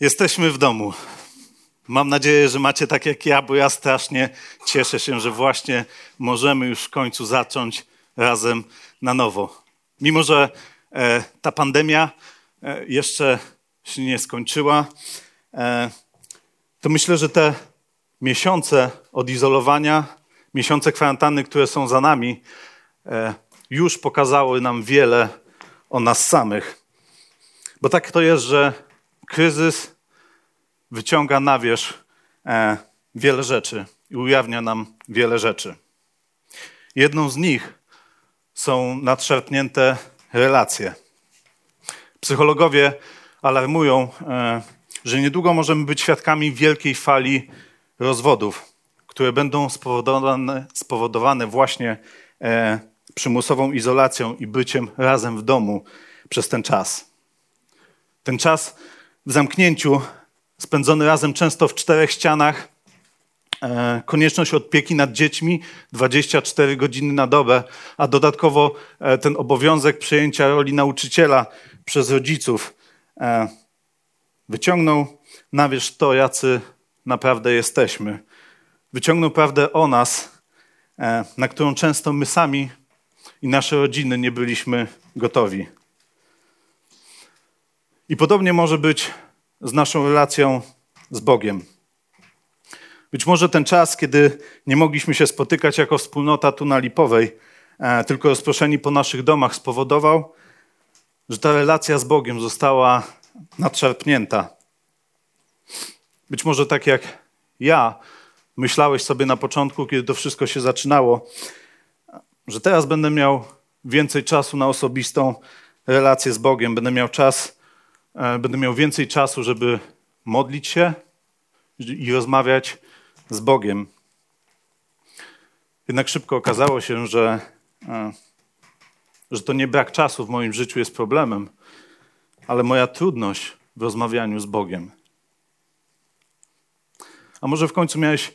Jesteśmy w domu. Mam nadzieję, że macie tak jak ja, bo ja strasznie cieszę się, że właśnie możemy już w końcu zacząć razem na nowo. Mimo, że e, ta pandemia e, jeszcze się nie skończyła, e, to myślę, że te miesiące odizolowania, miesiące kwarantanny, które są za nami, e, już pokazały nam wiele o nas samych. Bo tak to jest, że kryzys wyciąga na wierzch e, wiele rzeczy i ujawnia nam wiele rzeczy. Jedną z nich są nadszarpnięte relacje. Psychologowie alarmują, e, że niedługo możemy być świadkami wielkiej fali rozwodów, które będą spowodowane, spowodowane właśnie e, przymusową izolacją i byciem razem w domu przez ten czas. Ten czas w zamknięciu, spędzony razem często w czterech ścianach, e, konieczność opieki nad dziećmi 24 godziny na dobę, a dodatkowo e, ten obowiązek przejęcia roli nauczyciela przez rodziców e, wyciągnął na wierzch to, jacy naprawdę jesteśmy. Wyciągnął prawdę o nas, na którą często my sami i nasze rodziny nie byliśmy gotowi. I podobnie może być z naszą relacją z Bogiem. Być może ten czas, kiedy nie mogliśmy się spotykać jako wspólnota tu na Lipowej, e, tylko rozproszeni po naszych domach, spowodował, że ta relacja z Bogiem została nadszarpnięta. Być może tak jak ja myślałeś sobie na początku, kiedy to wszystko się zaczynało, że teraz będę miał więcej czasu na osobistą relację z Bogiem, będę miał czas będę miał więcej czasu, żeby modlić się i rozmawiać z Bogiem. Jednak szybko okazało się, że, e, że to nie brak czasu w moim życiu jest problemem, ale moja trudność w rozmawianiu z Bogiem. A może w końcu miałeś,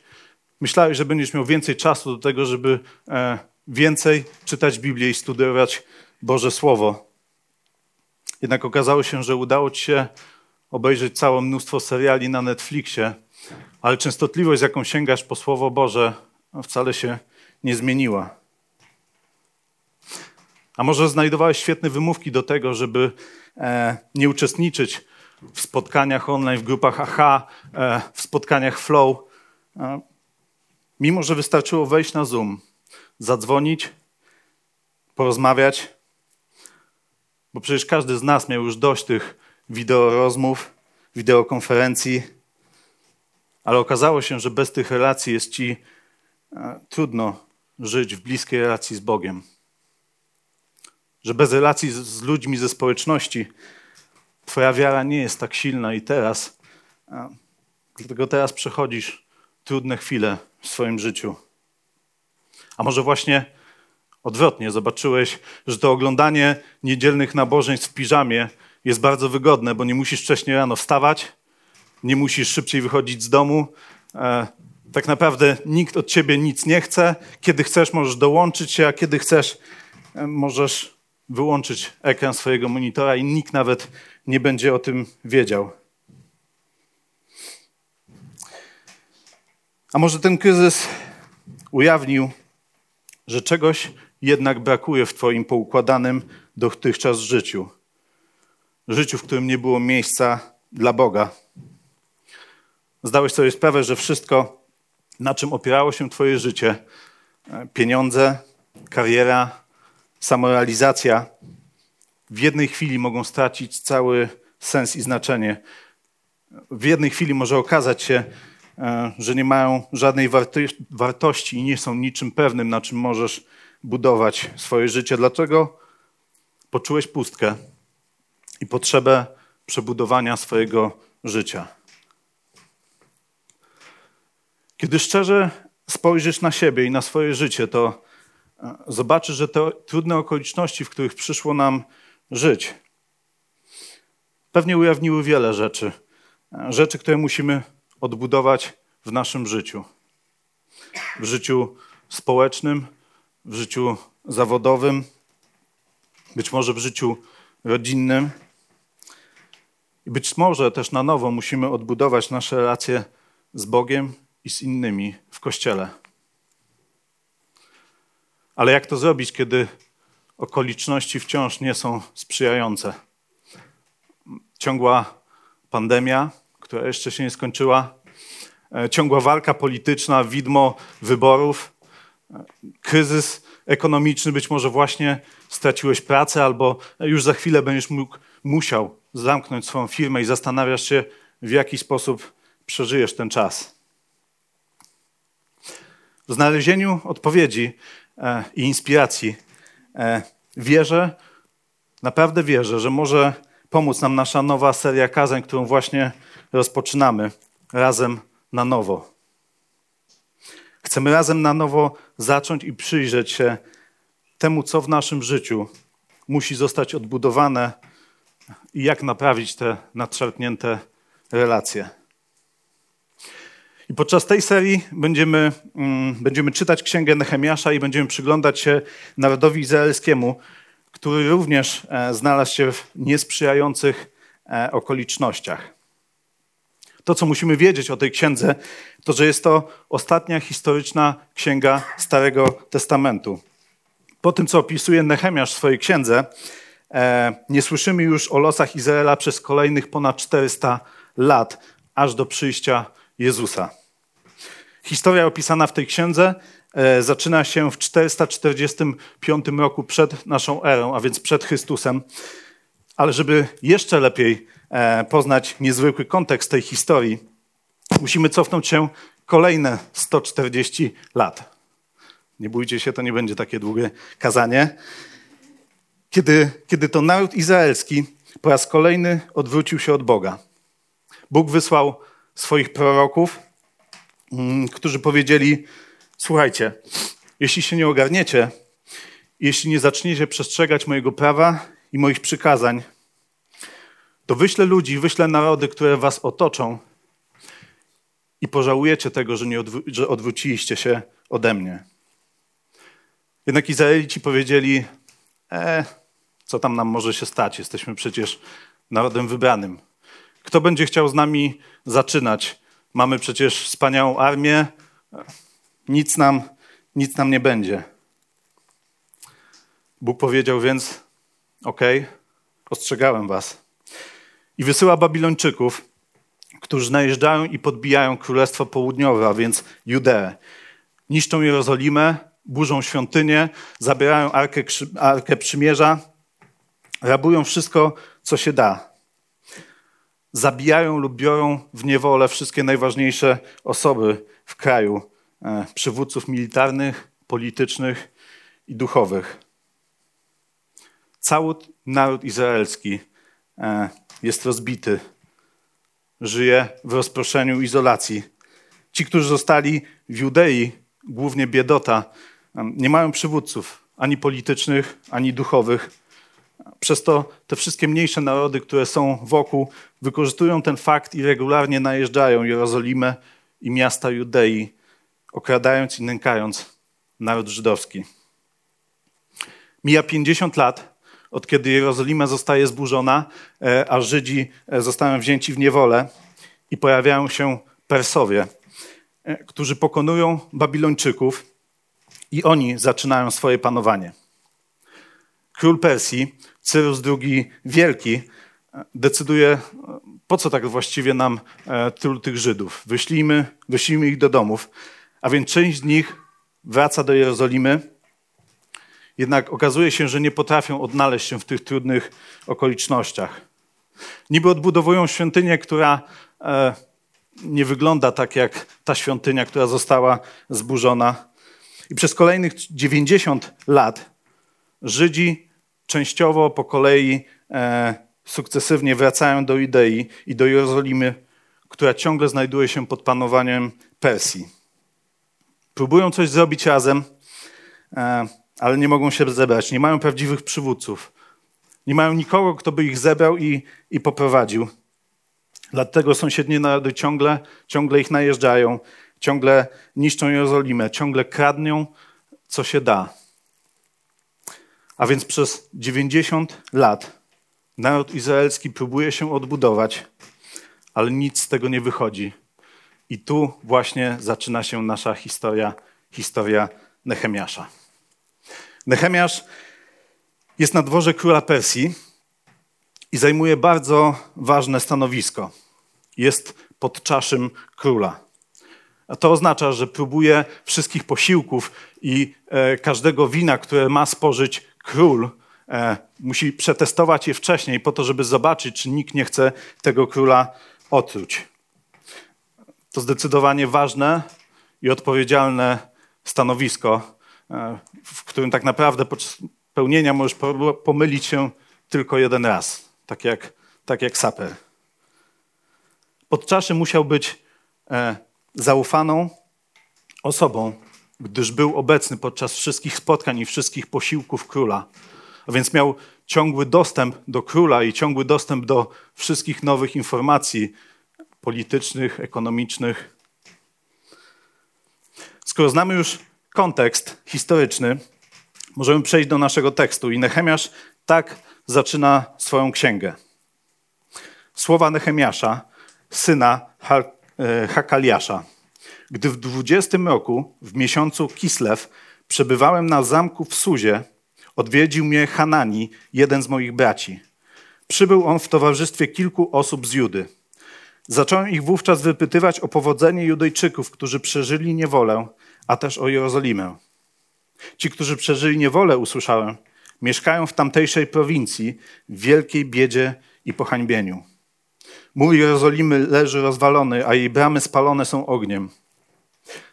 myślałeś, że będziesz miał więcej czasu do tego, żeby e, więcej czytać Biblię i studiować Boże Słowo. Jednak okazało się, że udało ci się obejrzeć całe mnóstwo seriali na Netflixie, ale częstotliwość, z jaką sięgasz po Słowo Boże, wcale się nie zmieniła. A może znajdowałeś świetne wymówki do tego, żeby e, nie uczestniczyć w spotkaniach online, w grupach AHA, e, w spotkaniach Flow, e, mimo że wystarczyło wejść na Zoom, zadzwonić, porozmawiać bo przecież każdy z nas miał już dość tych wideorozmów, wideokonferencji, ale okazało się, że bez tych relacji jest ci e, trudno żyć w bliskiej relacji z Bogiem. Że bez relacji z, ludźmi ze społeczności Twoja wiara nie jest tak silna i teraz, e, dlatego teraz przechodzisz trudne chwile w swoim życiu. A może właśnie Odwrotnie, zobaczyłeś, że to oglądanie niedzielnych nabożeństw w piżamie jest bardzo wygodne, bo nie musisz wcześniej rano wstawać, nie musisz szybciej wychodzić z domu. E, tak naprawdę nikt od ciebie nic nie chce. Kiedy chcesz, możesz dołączyć się, a kiedy chcesz, e, możesz wyłączyć ekran swojego monitora i nikt nawet nie będzie o tym wiedział. A może ten kryzys ujawnił, że czegoś jednak brakuje w Twoim poukładanym dotychczas życiu. Życiu, w którym nie było miejsca dla Boga. Zdałeś sobie sprawę, że wszystko, na czym opierało się Twoje życie pieniądze, kariera, samorealizacja w jednej chwili mogą stracić cały sens i znaczenie. W jednej chwili może okazać się, e, że nie mają żadnej wartości i nie są niczym pewnym, na czym możesz budować swoje życie. Dlaczego? poczułeś pustkę i potrzebę przebudowania swojego życia. Kiedy szczerze spojrzysz na siebie i na swoje życie, to e, zobaczysz, że te trudne okoliczności, w których przyszło nam żyć, pewnie ujawniły wiele rzeczy. E, rzeczy, które musimy odbudować w naszym życiu. W życiu społecznym, w życiu zawodowym, być może w życiu rodzinnym. I być może też na nowo musimy odbudować nasze relacje z Bogiem i z innymi w kościele. Ale jak to zrobić, kiedy okoliczności wciąż nie są sprzyjające? Ciągła pandemia, która jeszcze się nie skończyła, e, ciągła walka polityczna, widmo wyborów, kryzys ekonomiczny, być może właśnie straciłeś pracę, albo już za chwilę będziesz mógł, musiał zamknąć swoją firmę i zastanawiasz się, w jaki sposób przeżyjesz ten czas. W znalezieniu odpowiedzi e, i inspiracji e, wierzę, naprawdę wierzę, że może pomóc nam nasza nowa seria kazań, którą właśnie rozpoczynamy razem na nowo. Chcemy razem na nowo zacząć i przyjrzeć się temu, co w naszym życiu musi zostać odbudowane i jak naprawić te nadszarpnięte relacje. I podczas tej serii będziemy, mm, będziemy czytać Księgę Nehemiasza i będziemy przyglądać się narodowi izraelskiemu, który również e, znalazł się w niesprzyjających e, okolicznościach. To, co musimy wiedzieć o tej księdze, to, że jest to ostatnia historyczna księga Starego Testamentu. Po tym, co opisuje Nehemiasz w swojej księdze, e, nie słyszymy już o losach Izraela przez kolejnych ponad 400 lat, aż do przyjścia Jezusa. Historia opisana w tej księdze e, zaczyna się w 445 roku przed naszą erą, a więc przed Chrystusem. Ale żeby jeszcze lepiej poznać niezwykły kontekst tej historii, musimy cofnąć się kolejne 140 lat. Nie bójcie się, to nie będzie takie długie kazanie. Kiedy, kiedy to naród izraelski po raz kolejny odwrócił się od Boga. Bóg wysłał swoich proroków, mm, którzy powiedzieli: Słuchajcie, jeśli się nie ogarniecie, jeśli nie zaczniecie przestrzegać mojego prawa i moich przykazań, to wyślę ludzi, wyślę narody, które was otoczą i pożałujecie tego, że, nie że odwróciliście się ode mnie. Jednak Izraelici powiedzieli: E, co tam nam może się stać? Jesteśmy przecież narodem wybranym. Kto będzie chciał z nami zaczynać? Mamy przecież wspaniałą armię. Nic nam, nic nam nie będzie. Bóg powiedział więc: Okej, okay, ostrzegałem was. I wysyła Babilończyków, którzy najeżdżają i podbijają Królestwo Południowe, a więc Judeę. Niszczą Jerozolimę, burzą świątynię, zabierają Arkę, Arkę Przymierza, rabują wszystko, co się da. Zabijają lub biorą w niewolę wszystkie najważniejsze osoby w kraju, e, przywódców militarnych, politycznych i duchowych. Cały naród izraelski e, jest rozbity, żyje w rozproszeniu, izolacji. Ci, którzy zostali w Judei, głównie biedota, nie mają przywódców ani politycznych, ani duchowych. Przez to te wszystkie mniejsze narody, które są wokół, wykorzystują ten fakt i regularnie najeżdżają Jerozolimę i miasta Judei, okradając i nękając naród żydowski. Mija 50 lat, od kiedy Jerozolima zostaje zburzona, e, a Żydzi e, zostają wzięci w niewolę i pojawiają się Persowie, e, którzy pokonują Babilończyków i oni zaczynają swoje panowanie. Król Persji, Cyrus II Wielki, decyduje, po co tak właściwie nam tylu tych Żydów. Wyślijmy, wyślijmy ich do domów. A więc część z nich wraca do Jerozolimy, jednak okazuje się, że nie potrafią odnaleźć się w tych trudnych okolicznościach. Niby odbudowują świątynię, która e, nie wygląda tak jak ta świątynia, która została zburzona. I przez kolejnych 90 lat Żydzi częściowo po kolei e, sukcesywnie wracają do Idei i do Jerozolimy, która ciągle znajduje się pod panowaniem Persji. Próbują coś zrobić razem, e, ale nie mogą się zebrać. Nie mają prawdziwych przywódców. Nie mają nikogo, kto by ich zebrał i, i poprowadził. Dlatego sąsiednie narody ciągle, ciągle ich najeżdżają, ciągle niszczą Jerozolimę, ciągle kradną, co się da. A więc przez 90 lat naród izraelski próbuje się odbudować, ale nic z tego nie wychodzi. I tu właśnie zaczyna się nasza historia, historia Nehemiasza. Nehemiasz jest na dworze króla Persji i zajmuje bardzo ważne stanowisko. Jest pod czaszym króla. A to oznacza, że próbuje wszystkich posiłków i e, każdego wina, które ma spożyć król, e, musi przetestować je wcześniej po to, żeby zobaczyć, czy nikt nie chce tego króla otruć. To zdecydowanie ważne i odpowiedzialne stanowisko, w którym tak naprawdę podczas pełnienia możesz pomylić się tylko jeden raz, tak jak, tak jak saper. Pod czaszy musiał być e, zaufaną osobą, gdyż był obecny podczas wszystkich spotkań i wszystkich posiłków króla. A więc miał ciągły dostęp do króla i ciągły dostęp do wszystkich nowych informacji politycznych, ekonomicznych. Skoro znamy już kontekst historyczny, możemy przejść do naszego tekstu. I Nehemiasz tak zaczyna swoją księgę. Słowa Nehemiasza, syna e, Hakaliasza. Gdy w dwudziestym roku, w miesiącu Kislew, przebywałem na zamku w Suzie, odwiedził mnie Hanani, jeden z moich braci. Przybył on w towarzystwie kilku osób z Judy. Zacząłem ich wówczas wypytywać o powodzenie Judejczyków, którzy przeżyli niewolę, a też o Jerozolimę. Ci, którzy przeżyli niewolę, usłyszałem, mieszkają w tamtejszej prowincji w wielkiej biedzie i pohańbieniu. Mój Jerozolimy leży rozwalony, a jej bramy spalone są ogniem.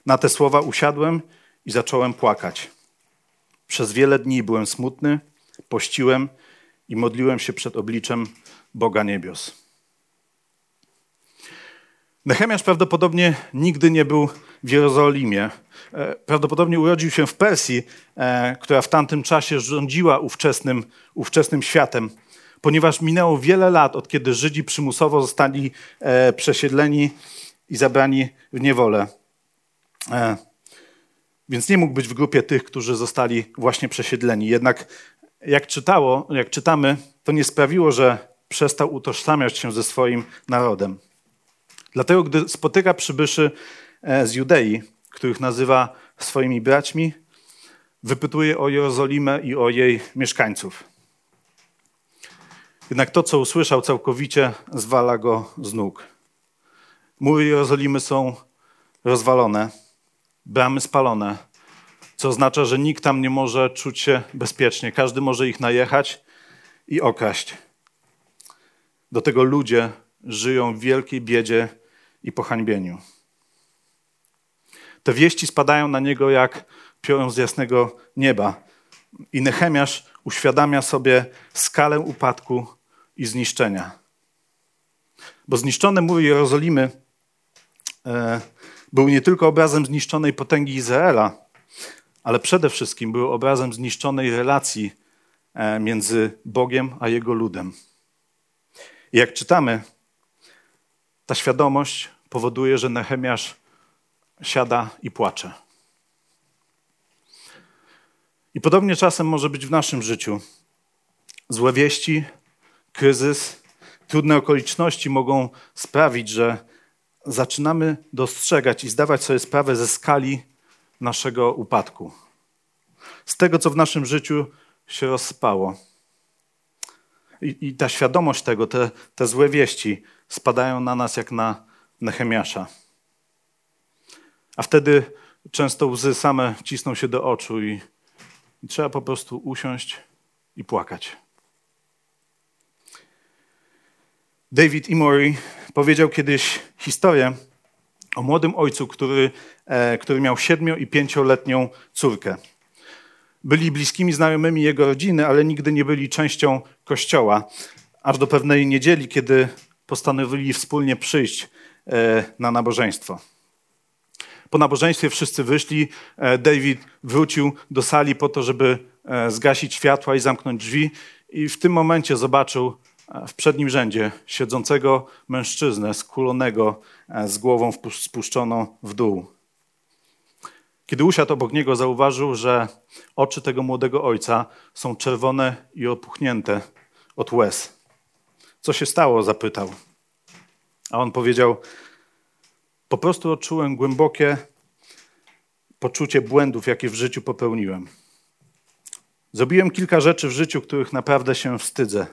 Na te słowa usiadłem i zacząłem płakać. Przez wiele dni byłem smutny, pościłem i modliłem się przed obliczem Boga niebios. Nehemiasz prawdopodobnie nigdy nie był w Jerozolimie. E, prawdopodobnie urodził się w Persji, e, która w tamtym czasie rządziła ówczesnym, ówczesnym światem, ponieważ minęło wiele lat, od kiedy Żydzi przymusowo zostali e, przesiedleni i zabrani w niewolę. Więc nie mógł być w grupie tych, którzy zostali właśnie przesiedleni. Jednak jak, czytało, jak czytamy, to nie sprawiło, że przestał utożsamiać się ze swoim narodem. Dlatego, gdy spotyka przybyszy z Judei, których nazywa swoimi braćmi, wypytuje o Jerozolimę i o jej mieszkańców. Jednak to, co usłyszał, całkowicie zwala go z nóg. Mury Jerozolimy są rozwalone, bramy spalone, co oznacza, że nikt tam nie może czuć się bezpiecznie. Każdy może ich najechać i okraść. Do tego ludzie żyją w wielkiej biedzie i pohańbieniu. Te wieści spadają na niego jak piorun z jasnego nieba. I Nehemiasz uświadamia sobie skalę upadku i zniszczenia. Bo zniszczone mury Jerozolimy e, był nie tylko obrazem zniszczonej potęgi Izraela, ale przede wszystkim był obrazem zniszczonej relacji e, między Bogiem a Jego ludem. I jak czytamy, ta świadomość powoduje, że Nehemiasz siada i płacze. I podobnie czasem może być w naszym życiu. Złe wieści, kryzys, trudne okoliczności mogą sprawić, że zaczynamy dostrzegać i zdawać sobie sprawę ze skali naszego upadku. Z tego, co w naszym życiu się rozspało. I, i ta świadomość tego, te, te złe wieści spadają na nas jak na Nehemiasza. A wtedy często łzy same cisną się do oczu i, i trzeba po prostu usiąść i płakać. David Emory powiedział kiedyś historię o młodym ojcu, który, e, który miał siedmiu i pięcioletnią córkę. byli bliskimi znajomymi jego rodziny, ale nigdy nie byli częścią kościoła. Aż do pewnej niedzieli, kiedy postanowili wspólnie przyjść e, na nabożeństwo. Po nabożeństwie wszyscy wyszli. E, David wrócił do sali po to, żeby e, zgasić światła i zamknąć drzwi. I w tym momencie zobaczył w przednim rzędzie siedzącego mężczyznę skulonego z głową spuszczoną w dół. Kiedy usiadł obok niego, zauważył, że oczy tego młodego ojca są czerwone i opuchnięte od łez. Co się stało? zapytał. A on powiedział: Po prostu odczułem głębokie poczucie błędów, jakie w życiu popełniłem. Zrobiłem kilka rzeczy w życiu, których naprawdę się wstydzę.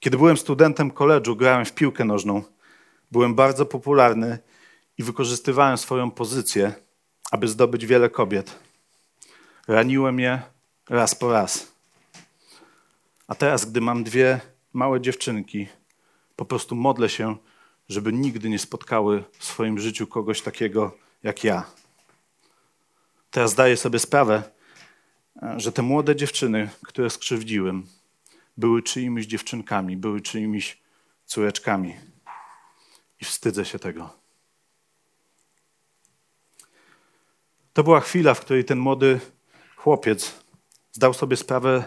Kiedy byłem studentem koledżu, grałem w piłkę nożną. Byłem bardzo popularny i wykorzystywałem swoją pozycję, aby zdobyć wiele kobiet. Raniłem je raz po raz. A teraz, gdy mam dwie małe dziewczynki, po prostu modlę się, żeby nigdy nie spotkały w swoim życiu kogoś takiego jak ja. Teraz zdaję sobie sprawę, że te młode dziewczyny, które skrzywdziłem, były czyimiś dziewczynkami, były czyimiś córeczkami. I wstydzę się tego. To była chwila, w której ten młody chłopiec zdał sobie sprawę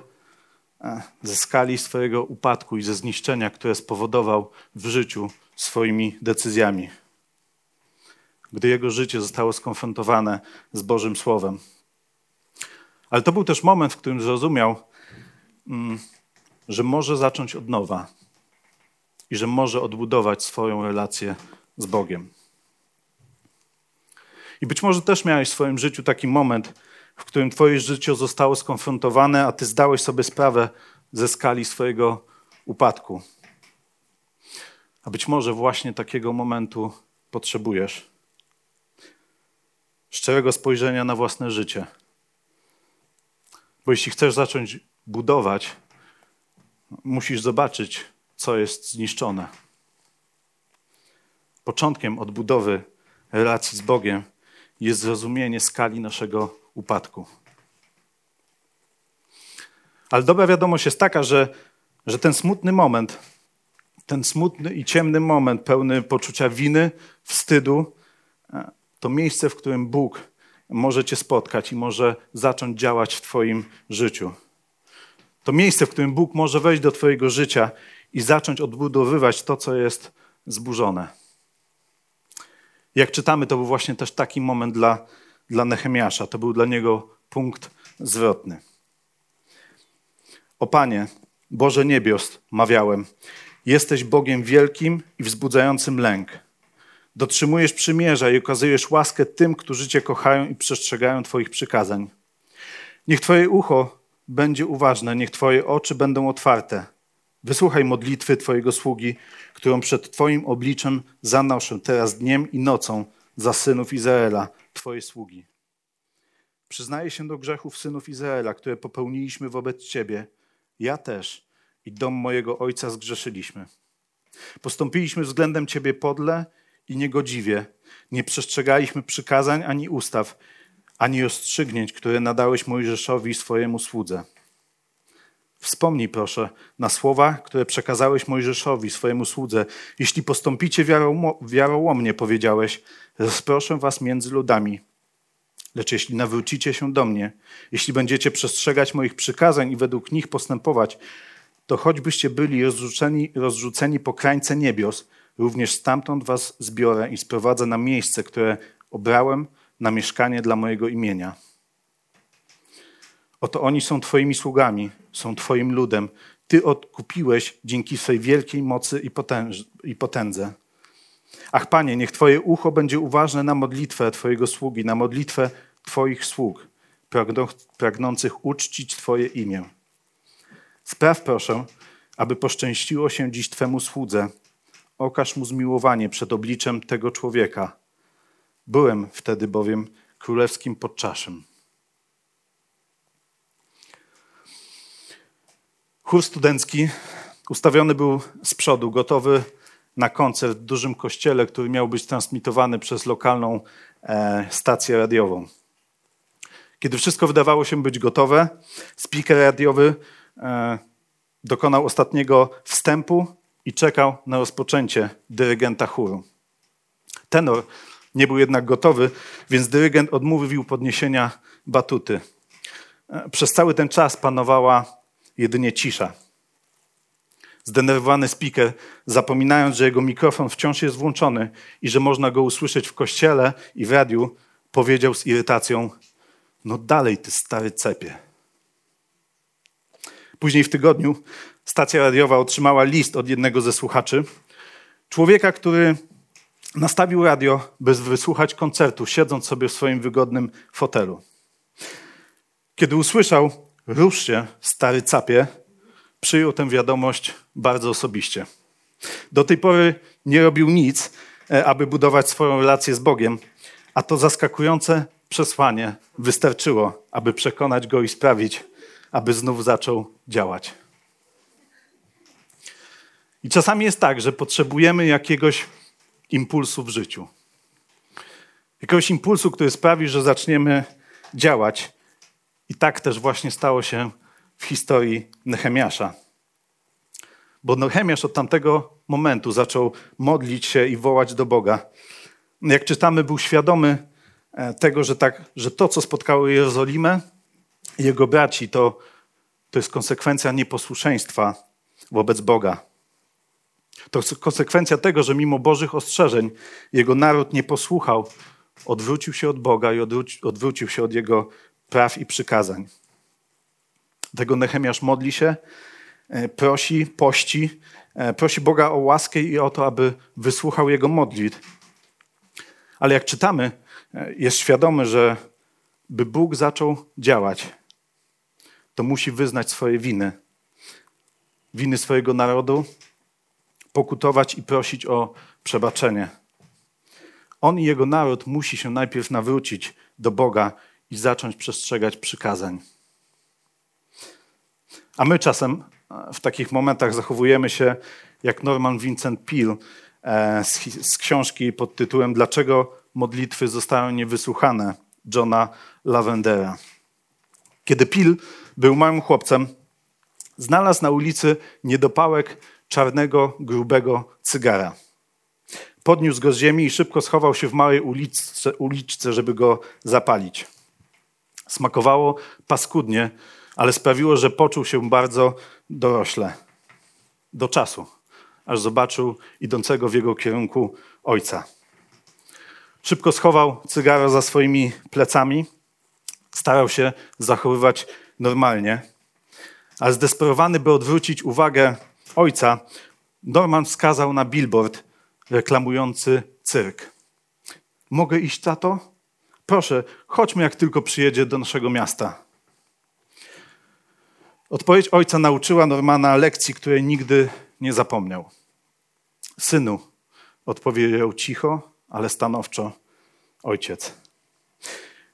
ze skali swojego upadku i ze zniszczenia, które spowodował w życiu swoimi decyzjami. Gdy jego życie zostało skonfrontowane z Bożym Słowem. Ale to był też moment, w którym zrozumiał, mm, że może zacząć od nowa i że może odbudować swoją relację z Bogiem. I być może też miałeś w swoim życiu taki moment, w którym Twoje życie zostało skonfrontowane, a Ty zdałeś sobie sprawę ze skali swojego upadku. A być może właśnie takiego momentu potrzebujesz. Szczerego spojrzenia na własne życie. Bo jeśli chcesz zacząć budować, musisz zobaczyć, co jest zniszczone. Początkiem odbudowy relacji z Bogiem jest zrozumienie skali naszego upadku. Ale dobra wiadomość jest taka, że, że ten smutny moment, ten smutny i ciemny moment, pełny poczucia winy, wstydu, e, to miejsce, w którym Bóg może Cię spotkać i może zacząć działać w Twoim życiu. To miejsce, w którym Bóg może wejść do Twojego życia i zacząć odbudowywać to, co jest zburzone. Jak czytamy, to był właśnie też taki moment dla, dla Nehemiasza. To był dla niego punkt zwrotny. O Panie, Boże niebios, mawiałem, jesteś Bogiem wielkim i wzbudzającym lęk. Dotrzymujesz przymierza i okazujesz łaskę tym, którzy Cię kochają i przestrzegają Twoich przykazań. Niech Twoje ucho będzie uważne, niech Twoje oczy będą otwarte. Wysłuchaj modlitwy Twojego sługi, którą przed Twoim obliczem zanoszę teraz dniem i nocą za synów Izraela, Twoje sługi. Przyznaję się do grzechów synów Izraela, które popełniliśmy wobec Ciebie. Ja też i dom mojego ojca zgrzeszyliśmy. Postąpiliśmy względem Ciebie podle i niegodziwie. Nie przestrzegaliśmy przykazań ani ustaw, ani rozstrzygnięć, które nadałeś Mojżeszowi swojemu słudze. Wspomnij proszę na słowa, które przekazałeś Mojżeszowi, swojemu słudze. Jeśli postąpicie wiarołomnie, powiedziałeś, rozproszę was między ludami. Lecz jeśli nawrócicie się do mnie, jeśli będziecie przestrzegać moich przykazań i według nich postępować, to choćbyście byli rozrzuceni, rozrzuceni po krańce niebios, również stamtąd was zbiorę i sprowadzę na miejsce, które obrałem na mieszkanie dla mojego imienia. Oto oni są Twoimi sługami, są Twoim ludem. Ty odkupiłeś dzięki swej wielkiej mocy i, potęż, i potędze. Ach, Panie, niech Twoje ucho będzie uważne na modlitwę Twojego sługi, na modlitwę Twoich sług, pragnących uczcić Twoje imię. Spraw proszę, aby poszczęściło się dziś Twemu słudze. Okaż mu zmiłowanie przed obliczem tego człowieka. Byłem wtedy bowiem królewskim podczaszym. Chór studencki ustawiony był z przodu, gotowy na koncert w dużym kościele, który miał być transmitowany przez lokalną e, stację radiową. Kiedy wszystko wydawało się być gotowe, speaker radiowy e, dokonał ostatniego wstępu i czekał na rozpoczęcie dyrygenta chóru. Tenor nie był jednak gotowy, więc dyrygent odmówił podniesienia batuty. E, przez cały ten czas panowała jedynie cisza. Zdenerwowany speaker, zapominając, że jego mikrofon wciąż jest włączony i że można go usłyszeć w kościele i w radiu, powiedział z irytacją: No dalej, ty stary cepie. Później w tygodniu stacja radiowa otrzymała list od jednego ze słuchaczy. Człowieka, który nastawił radio, by wysłuchać koncertu, siedząc sobie w swoim wygodnym fotelu. Kiedy usłyszał, rusz się, stary capie, przyjął tę wiadomość bardzo osobiście. Do tej pory nie robił nic, e, aby budować swoją relację z Bogiem, a to zaskakujące przesłanie wystarczyło, aby przekonać go i sprawić, aby znów zaczął działać. I czasami jest tak, że potrzebujemy jakiegoś impulsu w życiu. Jakiegoś impulsu, który sprawi, że zaczniemy działać. I tak też właśnie stało się w historii Nehemiasza. Bo Nehemiasz od tamtego momentu zaczął modlić się i wołać do Boga. Jak czytamy, był świadomy e, tego, że, tak, że to, co spotkało Jerozolimę i jego braci, to, to jest konsekwencja nieposłuszeństwa wobec Boga. To konsekwencja tego, że mimo Bożych ostrzeżeń jego naród nie posłuchał, odwrócił się od Boga i odwrócił się od jego praw i przykazań. Tego Nehemiasz modli się, e, prosi, pości, e, prosi Boga o łaskę i o to, aby wysłuchał jego modlitw. Ale jak czytamy, e, jest świadomy, że by Bóg zaczął działać, to musi wyznać swoje winy. Winy swojego narodu, pokutować i prosić o przebaczenie. On i jego naród musi się najpierw nawrócić do Boga i zacząć przestrzegać przykazań. A my czasem e, w takich momentach zachowujemy się jak Norman Vincent Peale e, z, książki pod tytułem Dlaczego modlitwy zostają niewysłuchane Johna Lavendera. Kiedy Peale był małym chłopcem, znalazł na ulicy niedopałek czarnego, grubego cygara. Podniósł go z ziemi i szybko schował się w małej uliczce, uliczce żeby go zapalić. Smakowało paskudnie, ale sprawiło, że poczuł się bardzo dorośle. Do czasu, aż zobaczył idącego w jego kierunku ojca. Szybko schował cygaro za swoimi plecami, starał się zachowywać normalnie, ale zdesperowany, by odwrócić uwagę ojca, Norman wskazał na billboard reklamujący cyrk. Mogę iść, tato? Proszę, chodźmy jak tylko przyjedzie do naszego miasta. Odpowiedź ojca nauczyła Normana lekcji, której nigdy nie zapomniał. Synu, odpowiedział cicho, ale stanowczo ojciec.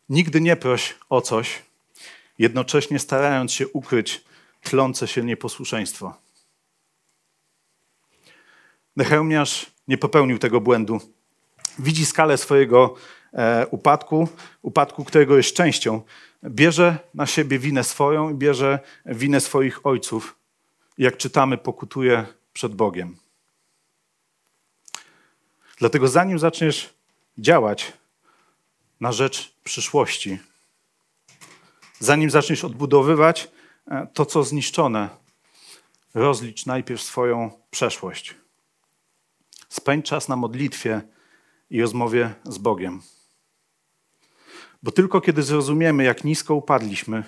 Nigdy nie proś o coś, jednocześnie starając się ukryć tlące się nieposłuszeństwo. Nehemiasz nie popełnił tego błędu. Widzi skalę swojego e, upadku, upadku, którego jest częścią. Bierze na siebie winę swoją i bierze winę swoich ojców. Jak czytamy, pokutuje przed Bogiem. Dlatego zanim zaczniesz działać na rzecz przyszłości, zanim zaczniesz odbudowywać e, to, co zniszczone, rozlicz najpierw swoją przeszłość. Spędź czas na modlitwie i rozmowie z Bogiem. Bo tylko kiedy zrozumiemy, jak nisko upadliśmy,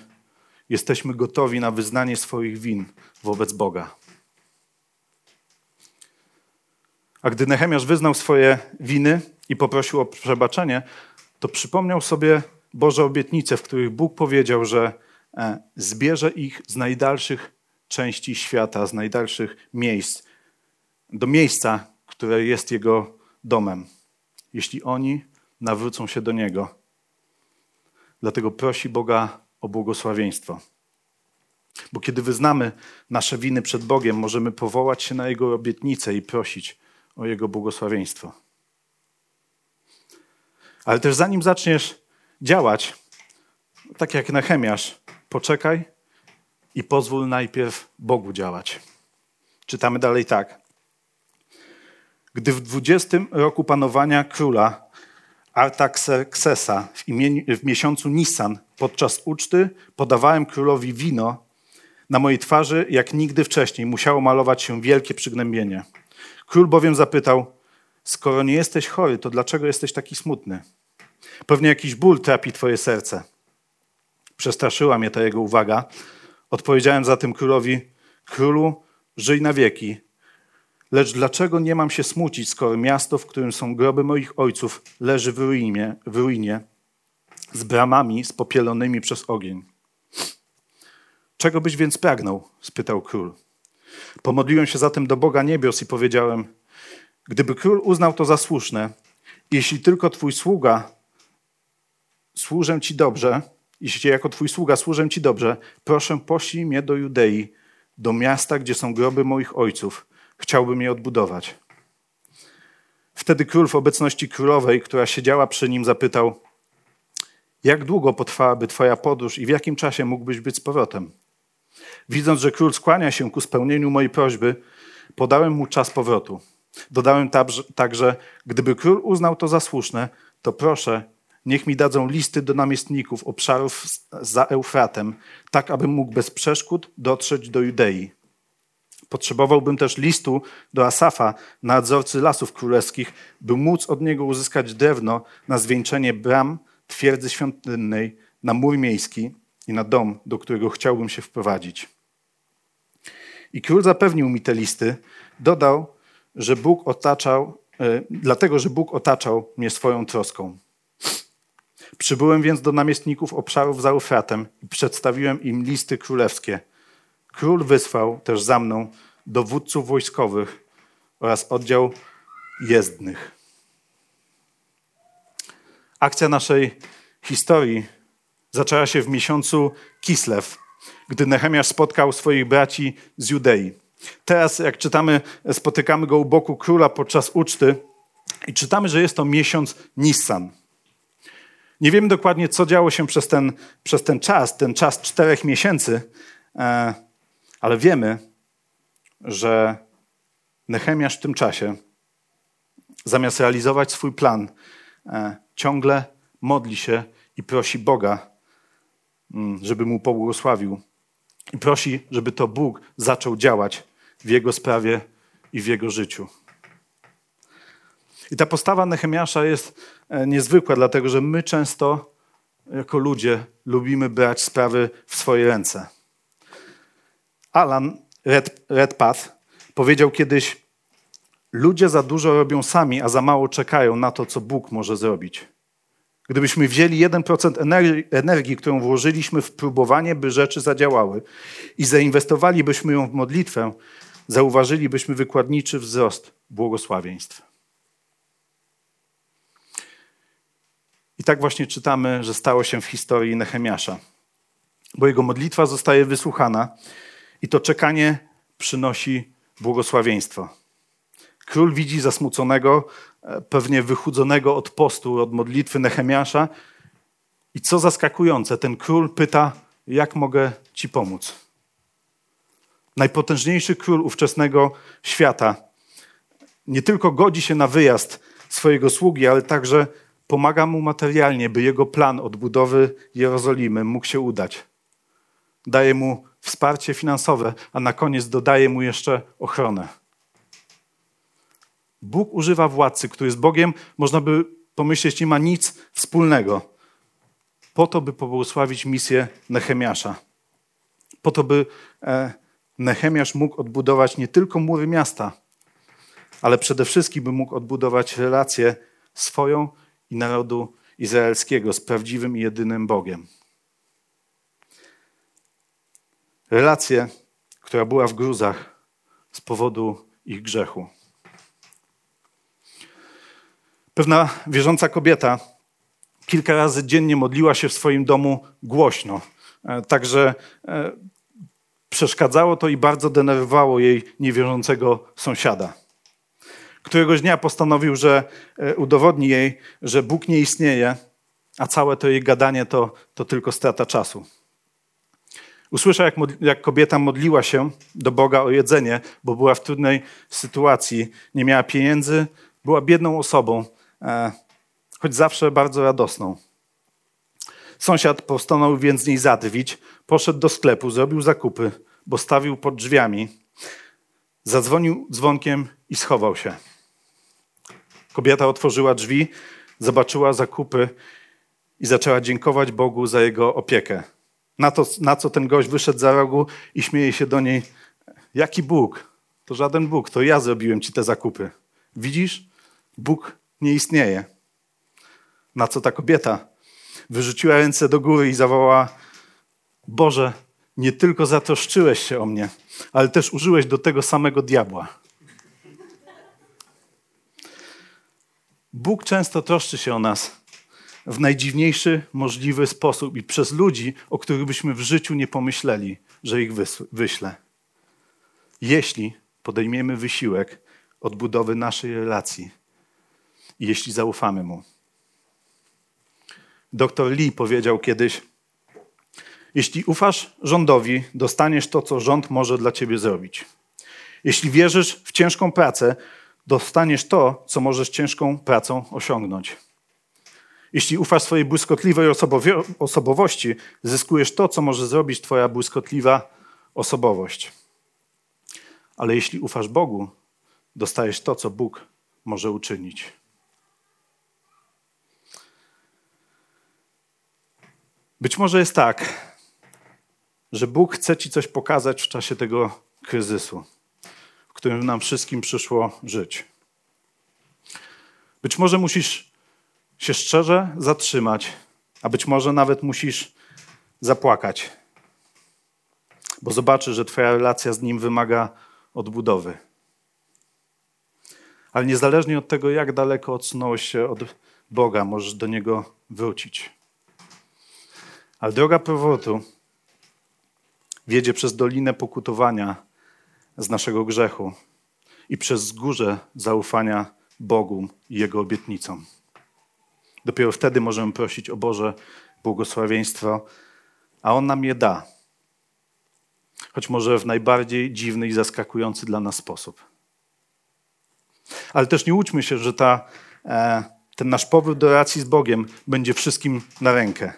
jesteśmy gotowi na wyznanie swoich win wobec Boga. A gdy Nehemiasz wyznał swoje winy i poprosił o przebaczenie, to przypomniał sobie Boże obietnice, w których Bóg powiedział, że e, zbierze ich z najdalszych części świata, z najdalszych miejsc, do miejsca, które jest Jego domem, jeśli oni nawrócą się do Niego. Dlatego prosi Boga o błogosławieństwo. Bo kiedy wyznamy nasze winy przed Bogiem, możemy powołać się na Jego obietnicę i prosić o Jego błogosławieństwo. Ale też zanim zaczniesz działać, tak jak Nehemiasz, poczekaj i pozwól najpierw Bogu działać. Czytamy dalej tak. Gdy w 20 roku panowania króla Artaxerxesa w, imieniu, w miesiącu Nisan podczas uczty podawałem królowi wino, na mojej twarzy jak nigdy wcześniej musiało malować się wielkie przygnębienie. Król bowiem zapytał, skoro nie jesteś chory, to dlaczego jesteś taki smutny? Pewnie jakiś ból trapi twoje serce. Przestraszyła mnie ta jego uwaga. Odpowiedziałem zatem królowi, królu, żyj na wieki. Lecz dlaczego nie mam się smucić, skoro miasto, w którym są groby moich ojców, leży w ruinie, w ruinie z bramami spopielonymi przez ogień? Czego byś więc pragnął? spytał król. Pomodliłem się zatem do Boga niebios i powiedziałem: Gdyby król uznał to za słuszne, jeśli tylko twój sługa służę ci dobrze, jeśli jako twój sługa służę ci dobrze, proszę poślij mnie do Judei, do miasta, gdzie są groby moich ojców. Chciałbym je odbudować. Wtedy król w obecności królowej, która siedziała przy nim, zapytał: Jak długo potrwałaby twoja podróż i w jakim czasie mógłbyś być z powrotem? Widząc, że król skłania się ku spełnieniu mojej prośby, podałem mu czas powrotu. Dodałem także, gdyby król uznał to za słuszne, to proszę, niech mi dadzą listy do namiestników obszarów za Eufratem, tak abym mógł bez przeszkód dotrzeć do Judei. Potrzebowałbym też listu do Asafa, nadzorcy lasów królewskich, by móc od niego uzyskać drewno na zwieńczenie bram twierdzy świątynnej, na mur miejski i na dom, do którego chciałbym się wprowadzić. I król zapewnił mi te listy, dodał, że Bóg otaczał, e, dlatego, że Bóg otaczał mnie swoją troską. Przybyłem więc do namiestników obszarów za Eufratem i przedstawiłem im listy królewskie. Król wysłał też za mną dowódców wojskowych oraz oddział jezdnych. Akcja naszej historii zaczęła się w miesiącu Kislew, gdy Nehemiasz spotkał swoich braci z Judei. Teraz, jak czytamy, spotykamy go u boku króla podczas uczty i czytamy, że jest to miesiąc Nissan. Nie wiemy dokładnie, co działo się przez ten, przez ten czas, ten czas czterech miesięcy, e, ale wiemy, że Nehemiasz w tym czasie, zamiast realizować swój plan, e, ciągle modli się i prosi Boga, mm, żeby mu pobłogosławił. I prosi, żeby to Bóg zaczął działać w jego sprawie i w jego życiu. I ta postawa Nehemiasza jest e, niezwykła, dlatego że my często jako ludzie lubimy brać sprawy w swoje ręce. Alan Red, Redpath powiedział kiedyś: Ludzie za dużo robią sami, a za mało czekają na to, co Bóg może zrobić. Gdybyśmy wzięli 1% energii, którą włożyliśmy w próbowanie, by rzeczy zadziałały i zainwestowalibyśmy ją w modlitwę, zauważylibyśmy wykładniczy wzrost błogosławieństw. I tak właśnie czytamy, że stało się w historii Nehemiasza. Bo jego modlitwa zostaje wysłuchana i to czekanie przynosi błogosławieństwo. Król widzi zasmuconego, e, pewnie wychudzonego od postu, od modlitwy Nehemiasza. I co zaskakujące, ten król pyta, jak mogę ci pomóc? Najpotężniejszy król ówczesnego świata nie tylko godzi się na wyjazd swojego sługi, ale także pomaga mu materialnie, by jego plan odbudowy Jerozolimy mógł się udać. Daje mu wsparcie finansowe, a na koniec dodaje mu jeszcze ochronę. Bóg używa władcy, który z Bogiem, można by pomyśleć, nie ma nic wspólnego, po to, by pobłogosławić misję Nehemiasza. Po to, by e, Nehemiasz mógł odbudować nie tylko mury miasta, ale przede wszystkim by mógł odbudować relację swoją i narodu izraelskiego z prawdziwym i jedynym Bogiem. Relację, która była w gruzach z powodu ich grzechu. Pewna wierząca kobieta kilka razy dziennie modliła się w swoim domu głośno. E, także e, przeszkadzało to i bardzo denerwowało jej niewierzącego sąsiada. Któregoś dnia postanowił, że e, udowodni jej, że Bóg nie istnieje a całe to jej gadanie to, to tylko strata czasu. Usłyszał, jak, jak, kobieta modliła się do Boga o jedzenie, bo była w trudnej sytuacji, nie miała pieniędzy, była biedną osobą, e, choć zawsze bardzo radosną. Sąsiad postanowił więc z niej zadrwić, poszedł do sklepu, zrobił zakupy, bo stawił pod drzwiami, zadzwonił dzwonkiem i schował się. Kobieta otworzyła drzwi, zobaczyła zakupy i zaczęła dziękować Bogu za jego opiekę. Na, to, na co ten gość wyszedł za rogu i śmieje się do niej: Jaki Bóg? To żaden Bóg, to ja zrobiłem ci te zakupy. Widzisz? Bóg nie istnieje. Na co ta kobieta wyrzuciła ręce do góry i zawołała: Boże, nie tylko zatroszczyłeś się o mnie, ale też użyłeś do tego samego diabła. Bóg często troszczy się o nas w najdziwniejszy możliwy sposób i przez ludzi, o których byśmy w życiu nie pomyśleli, że ich wyśle. Jeśli podejmiemy wysiłek odbudowy naszej relacji i jeśli zaufamy Mu. Doktor Lee powiedział kiedyś: Jeśli ufasz rządowi, dostaniesz to, co rząd może dla ciebie zrobić. Jeśli wierzysz w ciężką pracę, dostaniesz to, co możesz ciężką pracą osiągnąć. Jeśli ufasz swojej błyskotliwej osobowości, zyskujesz to, co może zrobić Twoja błyskotliwa osobowość. Ale jeśli ufasz Bogu, dostajesz to, co Bóg może uczynić. Być może jest tak, że Bóg chce Ci coś pokazać w czasie tego kryzysu, w którym nam wszystkim przyszło żyć. Być może musisz się szczerze zatrzymać, a być może nawet musisz zapłakać, bo zobaczysz, że Twoja relacja z Nim wymaga odbudowy. Ale niezależnie od tego, jak daleko odsunąłeś się od Boga, możesz do Niego wrócić. Ale droga powrotu wiedzie przez dolinę pokutowania z naszego grzechu i przez wzgórze zaufania Bogu i Jego obietnicom. Dopiero wtedy możemy prosić o Boże błogosławieństwo, a On nam je da. Choć może w najbardziej dziwny i zaskakujący dla nas sposób. Ale też nie łudźmy się, że ta, e, ten nasz powrót do relacji z Bogiem będzie wszystkim na rękę.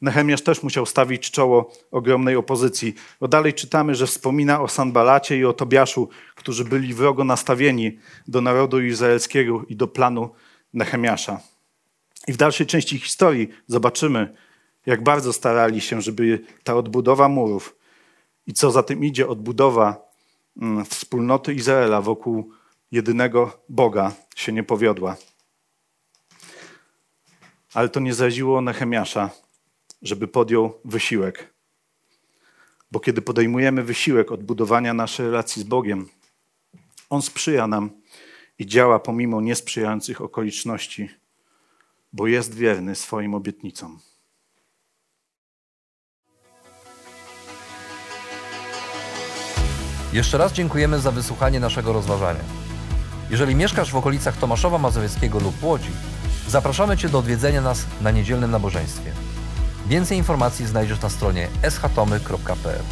Nehemiasz też musiał stawić czoło ogromnej opozycji, bo dalej czytamy, że wspomina o Sanbalacie i o Tobiaszu, którzy byli wrogo nastawieni do narodu izraelskiego i do planu Nehemiasza. I w dalszej części historii zobaczymy, jak bardzo starali się, żeby ta odbudowa murów i co za tym idzie, odbudowa mm, wspólnoty Izraela wokół jedynego Boga się nie powiodła. Ale to nie zraziło Nehemiasza, żeby podjął wysiłek. Bo kiedy podejmujemy wysiłek odbudowania naszej relacji z Bogiem, On sprzyja nam i działa pomimo niesprzyjających okoliczności, bo jest wierny swoim obietnicom. Jeszcze raz dziękujemy za wysłuchanie naszego rozważania. Jeżeli mieszkasz w okolicach Tomaszowa Mazowieckiego lub Łodzi, zapraszamy Cię do odwiedzenia nas na niedzielnym nabożeństwie. Więcej informacji znajdziesz na stronie schatomy.pl.